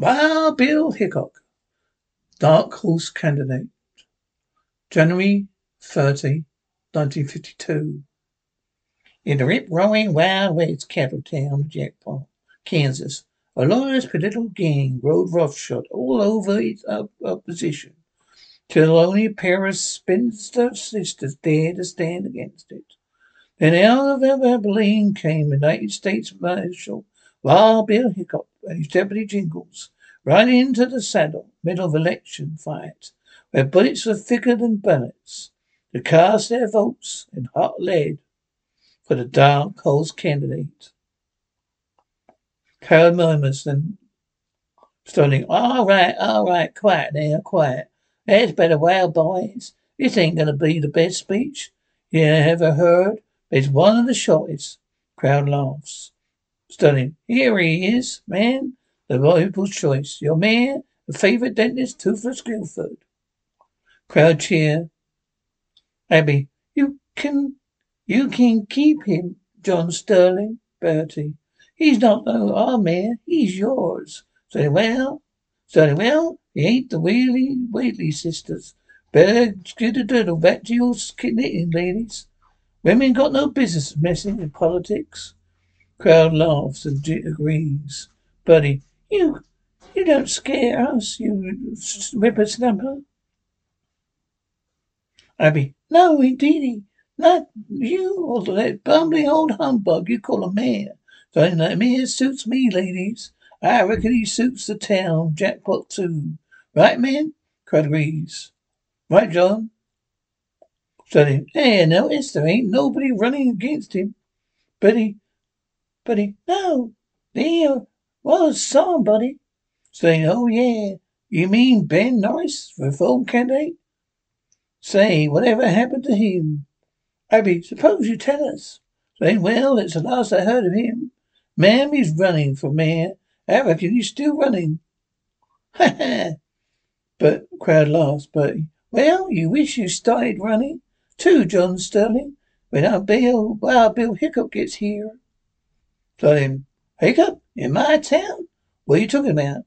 Wild Bill Hickok, Dark Horse Candidate. January 30, 1952. In the rip-roaring Wild West cattle town of Jackpot, Kansas, a large political gang rode roughshod all over its opposition, till only a pair of spinster sisters dared to stand against it. Then out of Abilene came United States Marshal Wild Bill Hickok his deputy Jingles, right into the saddle, middle of election fight, where bullets were thicker than bullets, to cast their votes in hot lead for the dark horse candidate. Crowd murmurs then stoning. All right, all right, quiet now, quiet. That's better, well, boys. This ain't gonna be the best speech you ever heard. It's one of the shortest. Crowd laughs. Stunning. Here he is, man. The people's choice. Your man, the favorite dentist, Toothless Guilford. Crowd cheer. Abby. You can, you can keep him, John Sterling. Bertie. He's not no our man. He's yours. Say, well, Sterling, well, he ain't the Wheatley, Wheatley sisters. Better get a doodle back to your knitting, ladies. Women got no business messing in politics. Crowd laughs and agrees. Buddy, you, you don't scare us, you whippersnapper. Abby, no, indeedy, not you or that bumbling old humbug you call a mayor. Something like mayor suits me, ladies. I reckon he suits the town jackpot too. Right, man? Crowd agrees. Right, John? Studying. Hey, I noticed there ain't nobody running against him. He, he, no, there was somebody. Saying, oh yeah, you mean Ben Norris, reform candidate? Say, whatever happened to him? Abby, suppose you tell us. Saying, well, it's the last I heard of him. Ma'am, he's running for mayor. I reckon he's still running. Ha ha. But crowd laughs, but well, you wish you started running too, John Sterling. When our Bill, well, Bill Hickok gets here. Sterling, Hickok? In my town? What are you talking about?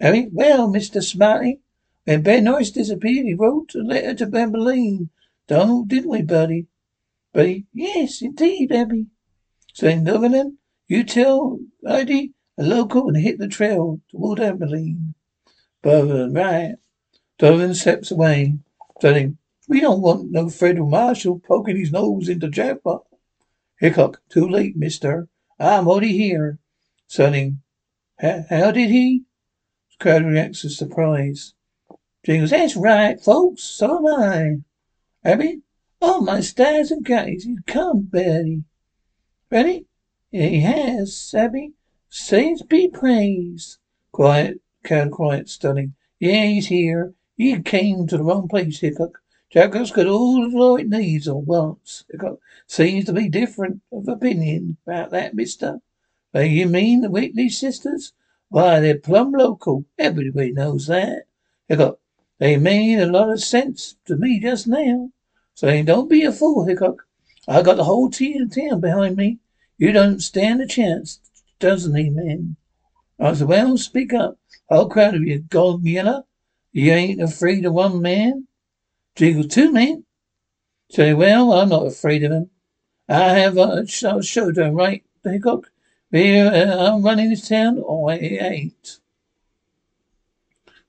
Harry, well, Mr. Smiley, when Ben Norris disappeared, he wrote a letter to Abilene. Don't, didn't we, buddy? Buddy, yes, indeed, Abby. Saying, Donovan, you tell Eddie a local and hit the trail toward Abilene. But, right. Donovan steps away, saying, We don't want no federal marshal poking his nose into jackpot. Hickok, too late, mister. I'm already here. Saying, How did he? Crowd reacts with surprise. Jingles, that's right, folks. So am I. Abby? Oh, my stars and guys, he's come, Betty. Yeah, he has, Abby. Saints be praised. Quiet, crowd quiet, stunning. Yeah, he's here. You came to the wrong place, Hickok. Jacob's got all the it needs at once. got, seems to be different of opinion about that, mister. Uh, you mean the Whitley sisters? Why, they're plumb local. Everybody knows that. Hickok, they made a lot of sense to me just now. Saying, don't be a fool, Hickok. I got the whole team town behind me. You don't stand a chance, doesn't he, man? I said, well, speak up. Whole crowd of you, gold yellow. You ain't afraid of one man? Jingles, two men. Say, well, I'm not afraid of him. I have a to him, right, Hickok? Here, uh, I'm running this town, or I ain't.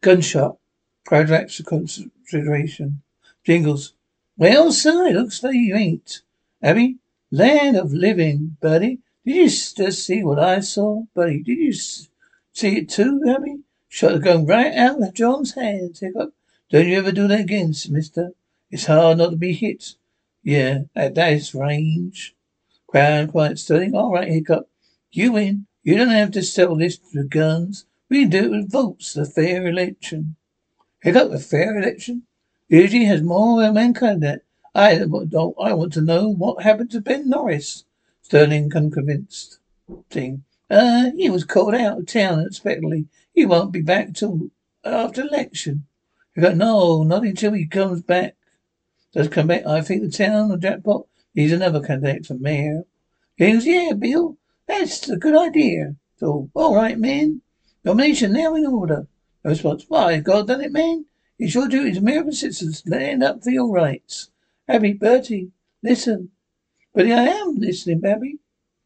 Gunshot. Crowd acts for consideration. Jingles. Well, sir, it looks like you ain't. Abby, land of living, buddy. Did you just see what I saw, buddy? Did you see it too, Abby? Shot the gun right out of John's hands. Hickok. Don't you ever do that again, mister. It's hard not to be hit. Yeah, at that range. Crowd quiet studying. All right, Hickok. You win. You don't have to settle this with guns. We can do it with votes. The fair election. Hickok, the fair election? Usually has more than mankind that. I don't. I want to know what happened to Ben Norris. Sterling unconvinced. Thing. Uh, he was called out of town unexpectedly. He won't be back till after election. Hickok, no, not until he comes back. Does come back? I think the town of Jackpot needs another candidate for mayor. He goes, yeah, Bill. That's a good idea. So, all right, man. Nomination now in order. No response. Why, God done it, man? It's your duty to American citizens. Stand up for your rights. Abby, Bertie, listen. Bertie, I am listening, Abby.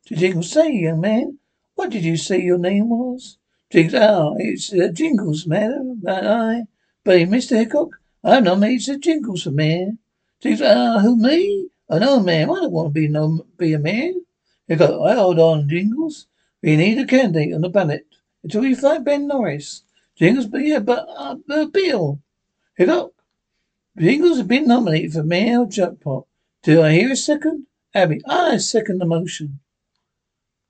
To Jingles, say, young man, what did you say your name was? Jingles, ah, it's uh, Jingles, madam. I, but Mr. Hickok, I'm nominated Jingles for mayor. Jingles, ah, who, me? Oh, no, ma'am, I don't want to be no, be a mayor. Hickok, I hold on, Jingles. We need a candidate on the ballot until we find Ben Norris. Jingles, but yeah, but, uh, but Bill. Hickok, Jingles has been nominated for mayor jackpot. Do I hear a second? Abby, I second the motion.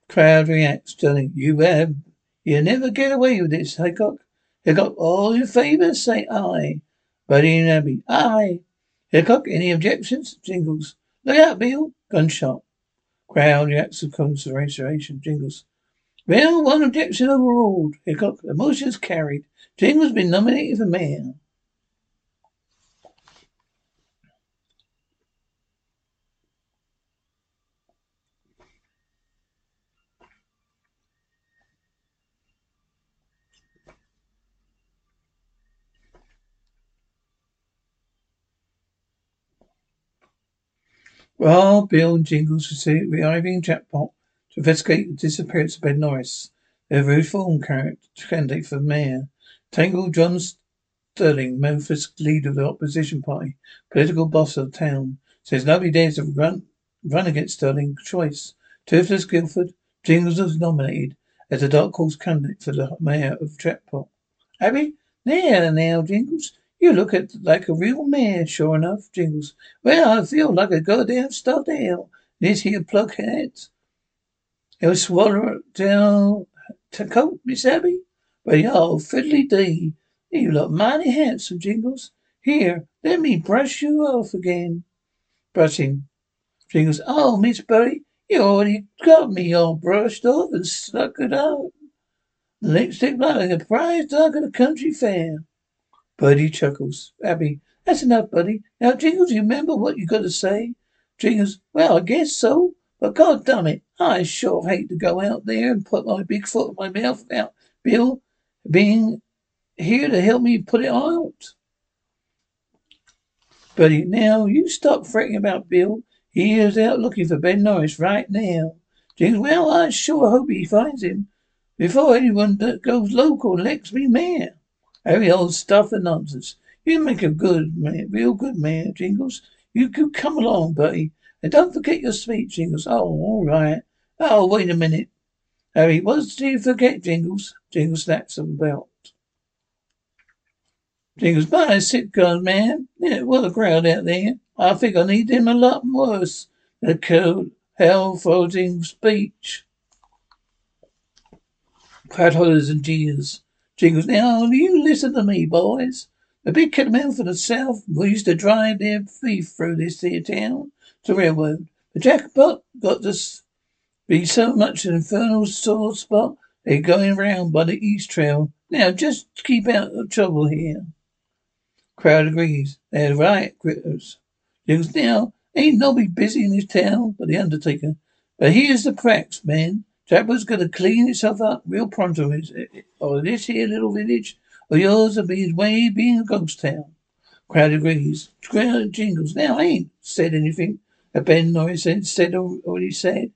Crowd reacts, telling you have you never get away with this, Hickok. Hickok, all in favour, say aye. Buddy and Abby, aye. Hickok, any objections? Jingles. Look out, Bill. Gunshot. Crowd reacts with consideration. Jingles. Well, one objection overruled. Hickok, the motion is carried. Jingles been nominated for mayor. Well, Bill and Jingles arriving jackpot to investigate the disappearance of Ben Norris, their reform candidate for mayor. Tangle John Sterling, Memphis leader of the opposition party, political boss of the town, says nobody dares to run run against Sterling's choice. Toothless Guilford, Jingles was nominated as a dark horse candidate for the mayor of Jackpot. Abby, there now, Jingles. You look at like a real man, sure enough, Jingles. Well, I feel like a goddamn stuffed animal. This here pluckhead. He'll swallow it down to coat, Miss Abby. But yo, fiddly dee. You look mighty handsome, Jingles. Here, let me brush you off again. Brushing. Jingles, oh, Miss Bertie, you already got me all brushed off and stuck it out. Lipstick like a prize dog at a country fair. Bertie chuckles. Abby, that's enough, buddy. Now, Jingles, you remember what you got to say? Jingles, well, I guess so. But God damn it, I sure hate to go out there and put my big foot in my mouth without Bill being here to help me put it out. Buddy, now you stop fretting about Bill. He is out looking for Ben Norris right now. Jingles, well, I sure hope he finds him before anyone goes local elects me mayor. Every old stuff and nonsense. You make a good man, real good man, Jingles. You could come along, Bertie. And don't forget your speech, Jingles. Oh, all right. Oh, wait a minute. Harry, what did you forget, Jingles? Jingles snaps on the belt. Jingles, my sick gun, man. Yeah, what a crowd out there. I think I need him a lot worse. than a cold, hell-floating speech. Crowd hollers and jeers. Jingles, now you listen to me, boys. The big cattlemen from the south we used to drive their beef through this here town to railroad. The jackpot got to be so much an infernal sore spot they're going round by the east trail. Now just keep out of trouble here. Crowd agrees. They're right, gritters. Jingles, now ain't nobody busy in this town but the undertaker. But here's the cracks, man. Jackpot's gonna clean itself up real pronto. Or oh, this here little village of yours will be his way being a ghost town. Crowd agrees. Crowd jingles. Now, I ain't said anything that Ben Norris said already said.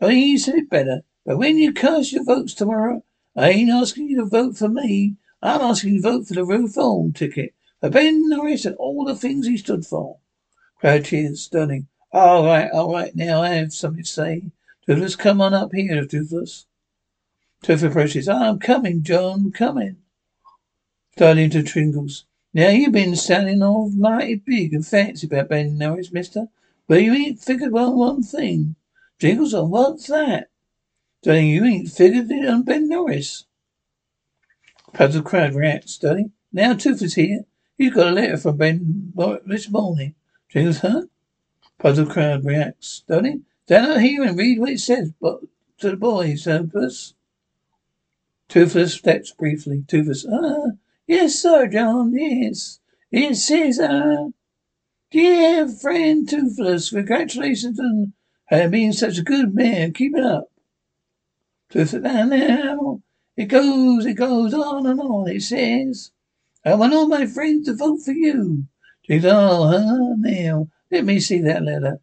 I mean, he said better. But when you cast your votes tomorrow, I ain't asking you to vote for me. I'm asking you to vote for the reform ticket. For Ben Norris and all the things he stood for. Crowd cheers, stunning. All right, all right. Now I have something to say. Toothless, come on up here, Toothless. Toothless approaches. I'm coming, John, coming. Starting to Jingles. Now you've been sounding all mighty big and fancy about Ben Norris, mister. But you ain't figured on one thing. Jingles on what's that? Darling, you ain't figured it on Ben Norris. Puzzled crowd reacts, Sterling. Now Toothless here. He's got a letter from Ben this morning. Jingles, huh? Puzzle crowd reacts. Sterling, Out here and read what it says but to the boys, Toothless. Toothless steps briefly. Toothless, ah, yes, sir, John, yes. It says, ah, dear friend Toothless, congratulations on having being such a good man. Keep it up. Toothless, now, now, It goes, it goes on and on. It says, I want all my friends to vote for you. Jingles, oh, huh? Now, let me see that letter.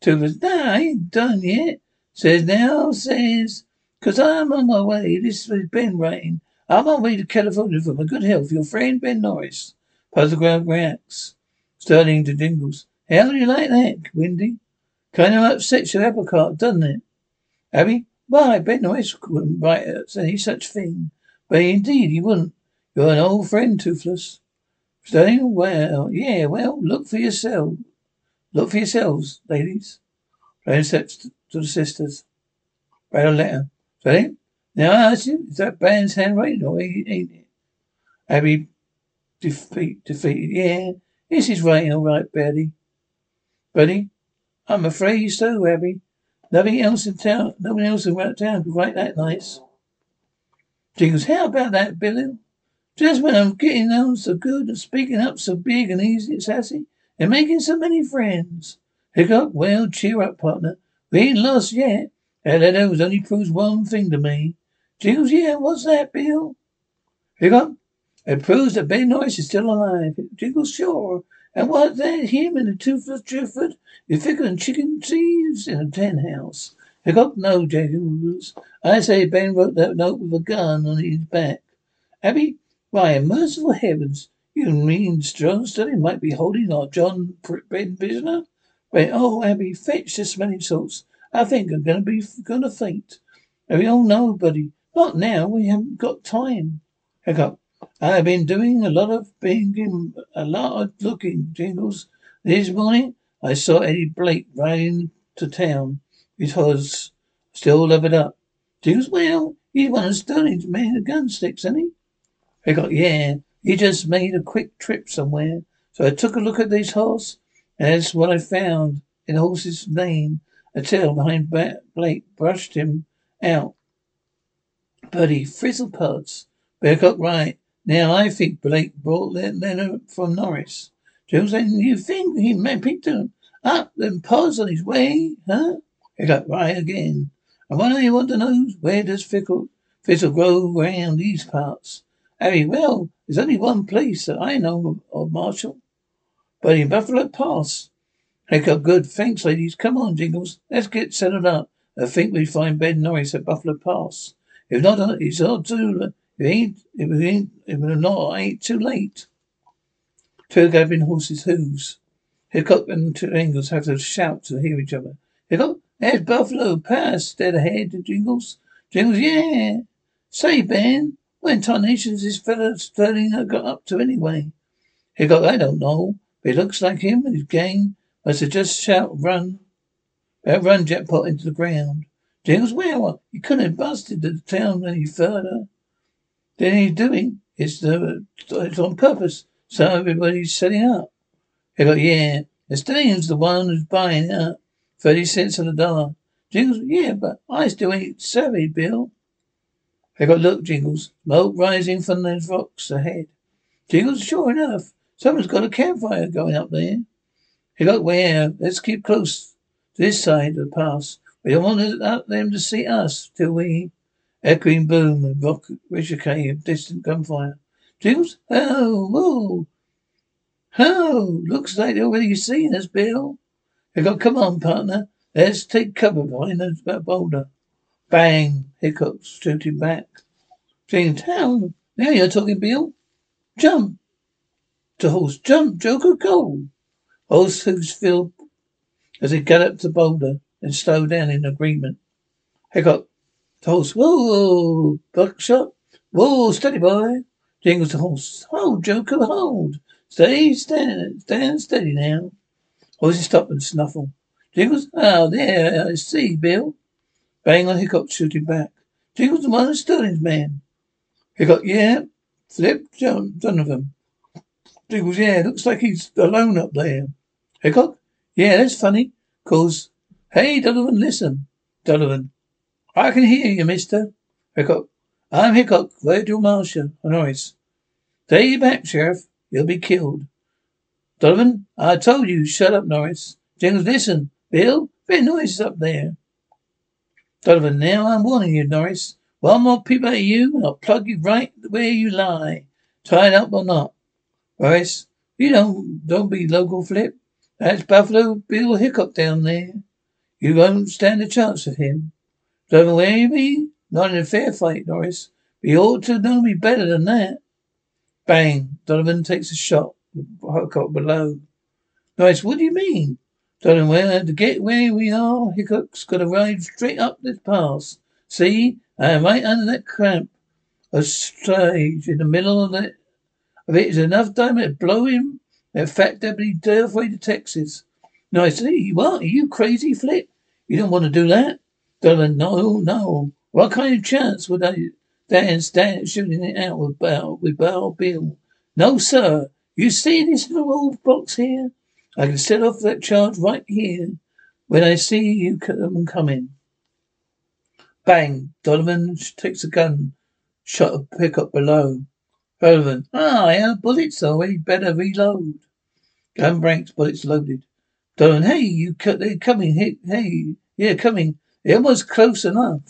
Toothless, nah, I ain't done yet. Says now, says, cause I'm on my way. This is Ben writing. I'm on my way to California for my good health. Your friend Ben Norris. Puzzleground reacts. Sterling to Jingles. How do you like that, Windy? Kind of upsets your apple cart, doesn't it? Abby? Why, Ben Norris wouldn't write any such thing. But indeed he wouldn't. You're an old friend, Toothless. Sterling, well, yeah, well, look for yourself. Look for yourselves, ladies. Sterling steps to the sisters. A letter. Sterling, now I ask you, is that Ben's handwriting or ain't it? Abby defeat, defeated. Yeah, this is writing all right, Betty. Betty, I'm afraid you so, Abby. Nothing else in town, no one else around town could write that nice. Jingles, how about that, Billy? Just when I'm getting on so good and speaking up so big and easy and sassy and making so many friends. Hickok, well, cheer up, partner. We ain't lost yet. Letter only proves one thing to me. Jingles, yeah, what's that, Bill? Hickok, it proves that Ben Norris is still alive. Jingles, sure. And what that him and the toothless Driftwood is thicker than chicken cheese in a ten house. Got no Jingles. I say Ben wrote that note with a gun on his back. Abby, why, merciful heavens, you mean John Sterling might be holding our John Ben prisoner? Right, oh, Abby, fetch the smelling salts. I think I'm gonna be gonna faint. And we all know, buddy, not now. We haven't got time. Hickok. I've been doing a lot of being a lot of looking jingles. This morning I saw Eddie Blake riding to town. Was still levered up. Jingles, well, he's one of Sterling's men of gun sticks, isn't he? I got, yeah, he just made a quick trip somewhere. So I took a look at this horse, and that's what I found in the horse's mane. A tail behind Blake brushed him out. But he frizzled parts. got right. Now I think Blake brought that letter from Norris. Jones saying you think he may picked him up and pause on his way, huh? He got right again. And what I want to know where does Fickle Fizzle grow around these parts? Harry, well, there's only one place that I know of, Marshall. But in Buffalo Pass. got good. Thanks, ladies. Come on, Jingles. Let's get settled up. I think we find Ben Norris at Buffalo Pass. If not, uh, it's not too it ain't, if it ain't, if it not, ain't too late. Two gathering horses' hooves. Hickok and two Jingles have to shout to hear each other. Hickok, there's Buffalo Pass dead ahead, to Jingles. Jingles, yeah. Say, Ben, when tarnations this fellow Sterling got up to anyway? He got, I don't know. But it looks like him and his gang must have just shout run. About run jackpot into the ground. Jingles, well, he couldn't have busted the town any further. Then he's doing it's the uh, it's on purpose. So everybody's setting up. They got, yeah, Estelian's the one who's buying up. Thirty cents on the dollar. Jingles, yeah, but I still ain't savvy, Bill. They got look, Jingles. Smoke rising from those rocks ahead. Jingles, sure enough. Someone's got a campfire going up there. He got where? Let's keep close to this side of the pass. We don't want uh, them to see us till we Echoing boom and rock ricochet of distant gunfire. Jingles? Oh, whoa. Oh, looks like they're already seen us, Bill. They got, come on, partner. Let's take cover behind that boulder. Bang! Hiccups shooting back. James, Town, Now you're talking, Bill. Jump! To horse, jump, Joker, go! Horse hooves filled as he galloped the boulder and slowed down in agreement. Hickok horse, whoa, buckshot, whoa, steady boy. Jingles the horse. Hold, Joker, hold. Stay, stand, stand steady now. Horses stop and snuffle. Jingles, oh, there, I see, Bill. Bang on Hickok, shooting back. Jingles the one of Sterling's man. Hickok, yeah. Flip, John, Donovan. Jingles, yeah, looks like he's alone up there. Hickok, yeah, that's funny. Cause, hey, Donovan, listen. Donovan, I can hear you, mister. Hickok. I'm Hickok, Virgil Marshall, Norris. Stay back, Sheriff. You'll be killed. Donovan, I told you, shut up, Norris. Jingles, listen. Bill, Ben Norris is up there. Donovan, now I'm warning you, Norris. One more peep at you, and I'll plug you right where you lie. Tied up or not. Norris, you don't, don't be local flip. That's Buffalo Bill Hickok down there. You won't stand a chance with him. Don't know where you be? Not in a fair fight, Norris. But you ought to know me better than that. Bang. Donovan takes a shot. Hickok below. Norris, what do you mean? Donovan, well, to get where we are, Hickok's got to ride straight up this pass. See? I am right under that cramp. A stage in the middle of it, of it is enough dynamite to blow him, in fact, would deputy halfway to Texas. No, I see. What? Are you crazy, Flip? You don't want to do that? Donovan, no, no. What kind of chance would I Dan stand shooting it out with Bow with Bow Bill? No, sir. You see this little old box here? I can set off that charge right here when I see you come coming. Bang! Donovan takes a gun, shot a pickup below. Donovan, ah, I have bullets though. We better reload. Gun breaks, bullets loaded. Donovan, hey, you, they're coming. Hey, hey, yeah, coming. It was close enough.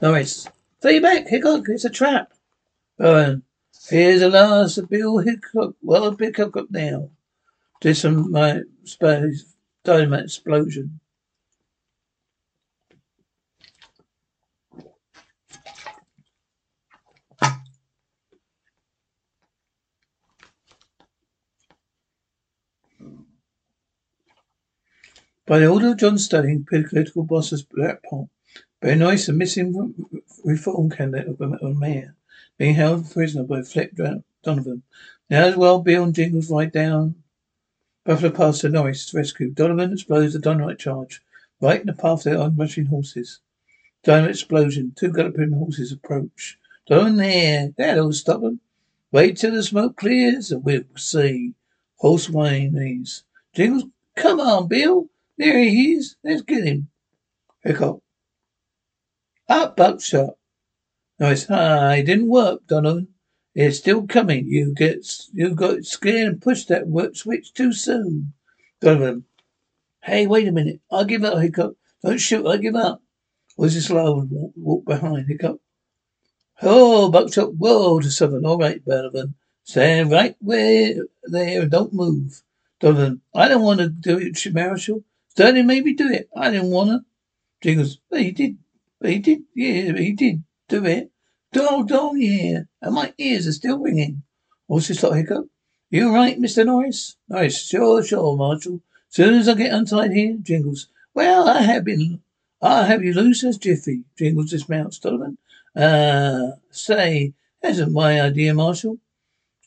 Norris. Stay back, Hickok. It's a trap. Bowen. Here's the last of Bill Hickok. Well, Hickok up now. My space dynamite explosion. By the order of John Sterling, political boss of Blackpool, Ben Norris, a missing reform candidate of a mayor, being held prisoner by Flip Donovan. Now as well, Bill and Jingles ride down Buffalo Pass to Norris to rescue. Donovan explodes the dynamite charge right in the path of their onrushing horses. Dynamite explosion. Two galloping horses approach. Donovan there. That'll stop them. Wait till the smoke clears and we'll see. Horse whines. Jingles, come on, Bill. There he is. Let's get him. Hickok. Up, buckshot. Nice. ah, it didn't work, Donovan. It's still coming. You get you got scared and pushed that switch too soon. Donovan. Hey, wait a minute. I give up, Hickok. Don't shoot. I give up. Was this slow and walk, walk behind Hickok? Oh, buckshot. Whoa to Southern. All right, Donovan. Stand right where there don't move. Donovan. I don't want to do it, Marshal. Sterling made me do it. I didn't want to. Jingles. But he did. But he did. Yeah, he did do it. Oh, oh, yeah. And my ears are still ringing. What's this like Hickok? You right, Mr. Norris? Norris, sure, sure, Marshal. Soon as I get untied here, Jingles. Well, I have been. I'll have you loose as Jiffy. Jingles dismounts, Donovan. Uh, say, hasn't my idea, Marshal.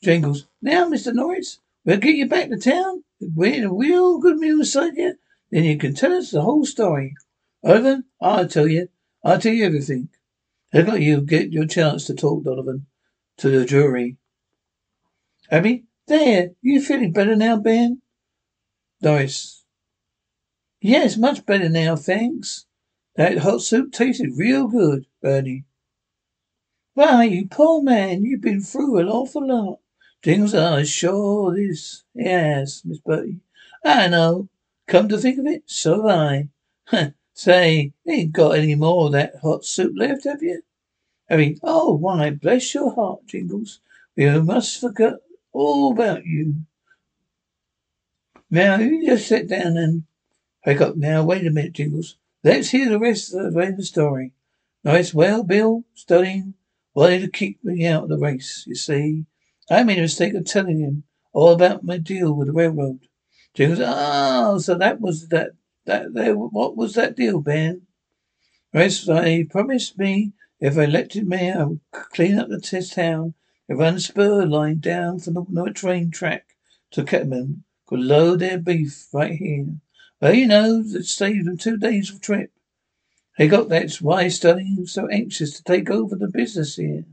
Jingles. Now, Mr. Norris, we'll get you back to town. We're in a real good meal beside you. Then you can tell us the whole story. Over, I'll tell you. I'll tell you everything. Look like you get your chance to talk, Donovan, to the jury. Abby, there, you feeling better now, Ben? Norris. Yes, much better now, thanks. That hot soup tasted real good, Bernie. Why, you poor man, you've been through an awful lot. Things are sure this. Yes, Miss Bertie. I know. Come to think of it, so have I. Say, ain't got any more of that hot soup left, have you? I mean, oh, why, bless your heart, Jingles. We must forget all about you. Now, you just sit down and wake up now. Wait a minute, Jingles. Let's hear the rest of the story. Nice. Well, Bill, studying, wanted to keep me out of the race, you see. I made a mistake of telling him all about my deal with the railroad. Jingles, oh, so that was that, that, there, what was that deal, Ben? Rest, I promised me if I elected mayor, I would clean up the town and run a spur line down from the no train track to Kettleman. Could load their beef right here. Well, you know, it saved them two days of trip. They got that's why Sterling so anxious to take over the business here.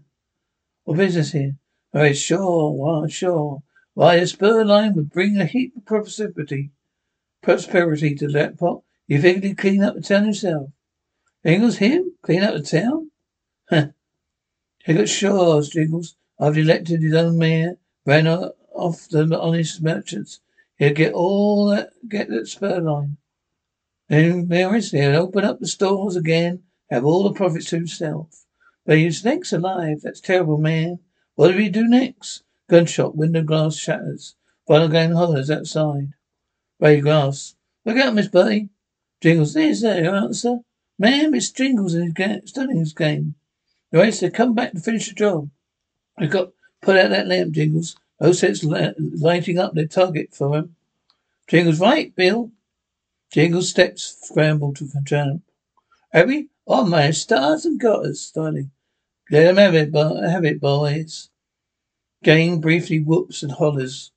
Or business here. All right, sure, well, sure. Why, a spur line would bring a heap of prosperity, prosperity to that pot. You figured he'd clean up the town himself. Jingles him? Clean up the town? Huh. Higgett Shaw's Jingles. I've elected his own mayor, ran off the honest merchants. He'll get all that, get that spur line. Then Maris, he'll open up the stores again, have all the profits to himself. But he's next alive. That's terrible, man. What do we do next? Gunshot, window glass shatters. Final gang hollers outside. Ray Glass. Look out, Miss Buddy. Jingles, there's your answer. Ma'am, it's Jingles in his game, studying his game. The rest said, come back to finish the job. We got put out that lamp, Jingles. Oh, no sense lighting up their target for him. Jingles, right, Bill. Jingles steps scramble to jump. Abby, oh my stars and gutters, darling. Let him have it, bo- have it, boys. Gang briefly whoops and hollers.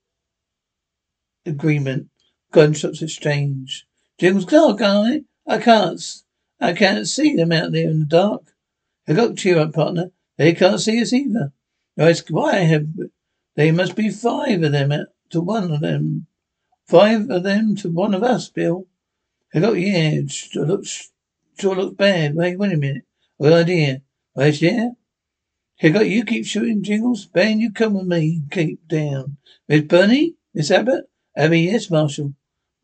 Agreement. Gunshots exchange. Jingles, go, guy. Eh? I can't. I can't see them out there in the dark. I got cheer up, partner. They can't see us either. why have they must be five of them to one of them. Five of them to one of us, Bill. I got yeah, sure looks sure looks bad. Wait, wait a minute. Good idea. Right, yeah? Here got you keep shooting jingles. Ben, you come with me. Keep down. Miss Bernie? Miss Abbott? Abby, yes, Marshal.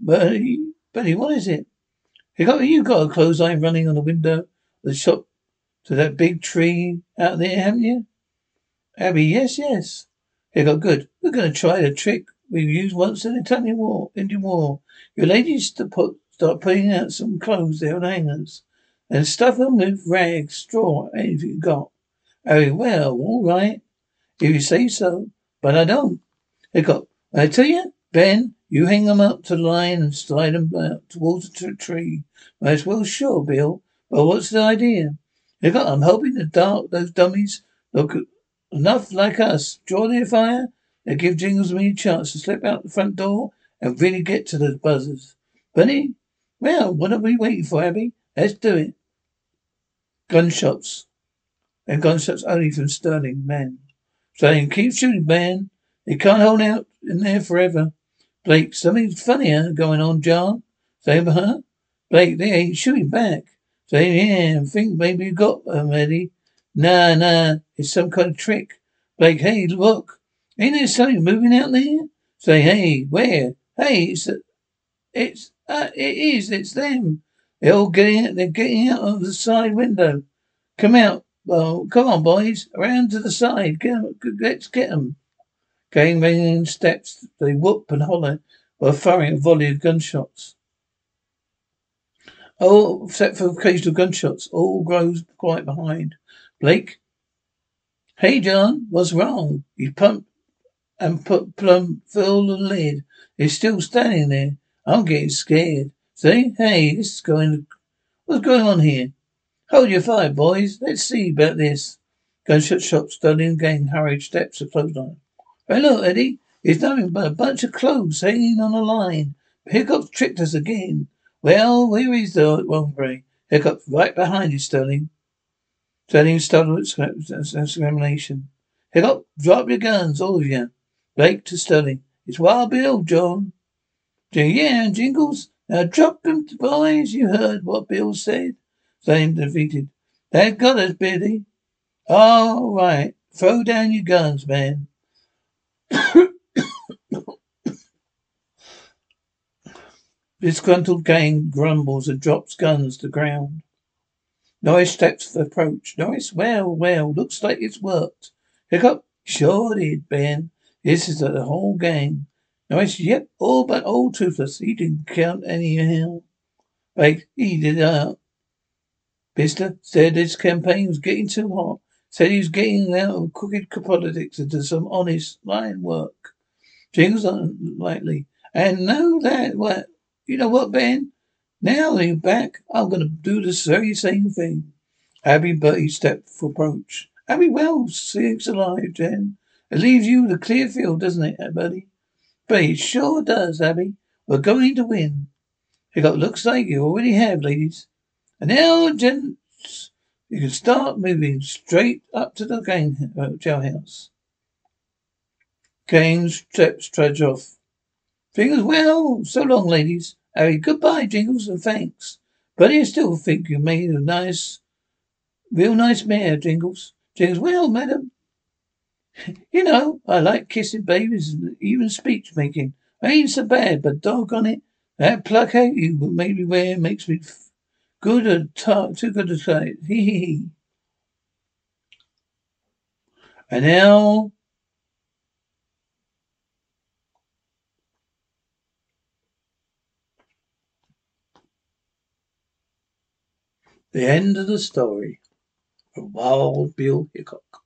Bernie, Bernie, what is it? Here got you got a clothesline running on the window of the shop to that big tree out there, haven't you? Abby, yes, yes. It got good. We're gonna try the trick we used once in the Italian War, Indian War. Your ladies to put start putting out some clothes there on hangers and stuff them with rags, straw, anything you got. Very well, all right, if you say so, but I don't. They got. I tell you, Ben, you hang them up to the line and slide them out towards the tree. That's well, sure, Bill. But what's the idea? They. I'm hoping the dark those dummies look enough like us. Draw their fire and give Jingles and me a chance to slip out the front door and really get to those buzzers. Bunny, well, what are we waiting for, Abby? Let's do it. Gunshots. And gunshots only from Sterling men. Sterling, keep shooting, man. They can't hold out in there forever. Blake, something funnier going on, John. Say, huh? Blake, they ain't shooting back. Say, yeah, I think maybe you got them, Eddie. Nah, nah, it's some kind of trick. Like, hey, look. Ain't there something moving out there? Say, hey, where? Hey, it's, it's, uh, it is, it's them. They're all getting, out, they're getting out of the side window. Come out. Well, come on, boys. Around to the side. Get them, let's get them. Gang banging steps. They whoop and holler while firing a volley of gunshots. Oh, except for occasional gunshots, all grows quiet behind. Blake? Hey, John, what's wrong? He pumped and put plum filled the lid. He's still standing there. I'm getting scared. See? Hey, this is going. What's going on here? Hold your fire, boys. Let's see about this. Gunshot shots, Sterling gang hurried steps to close on. Hey, look, Eddie. It's nothing but a bunch of clothes hanging on a line. Hickok tricked us again. Well, where is the hombre? Hickok right behind you, Sterling. Sterling startled exclamation. Hickok, drop your guns, all of you. Blake to Sterling. It's Wild Bill, John. Yeah, and Jingles. Now drop them, boys. You heard what Bill said. Sterling defeated. They've got us, Billy. All right. Throw down your guns, man. Disgruntled gang grumbles and drops guns to ground. Norris steps approach. Norris, well, well, looks like it's worked. Hickok, sure did, Ben. This is the whole gang. Norris, yep, all but old Toothless. He didn't count anyhow. Right, he did uh, out. Bister said his campaign was getting too hot. Said he was getting out of crooked politics into some honest line work. Jingles unlikely. And know that what you know what, Ben? Now that you're back, I'm going to do the very same thing. Abby Bertie stepped for approach. Abby well, six alive, Jen. It leaves you the clear field, doesn't it, buddy? But it sure does, Abby. We're going to win. It looks like you already have, ladies. And now, gents, you can start moving straight up to the gang, uh, jailhouse. Gang steps trudge off. Fingers well. So long, ladies. Harry, goodbye, Jingles, and thanks. But I still think you made a nice, real nice mare, Jingles. Jingles, well, madam. you know, I like kissing babies and even speech making. I ain't so bad, but dog on it. That pluck out you made me wear makes me f- Good and t- too good to say. Hee hee hee. And now the end of the story of Wild Bill Hickok.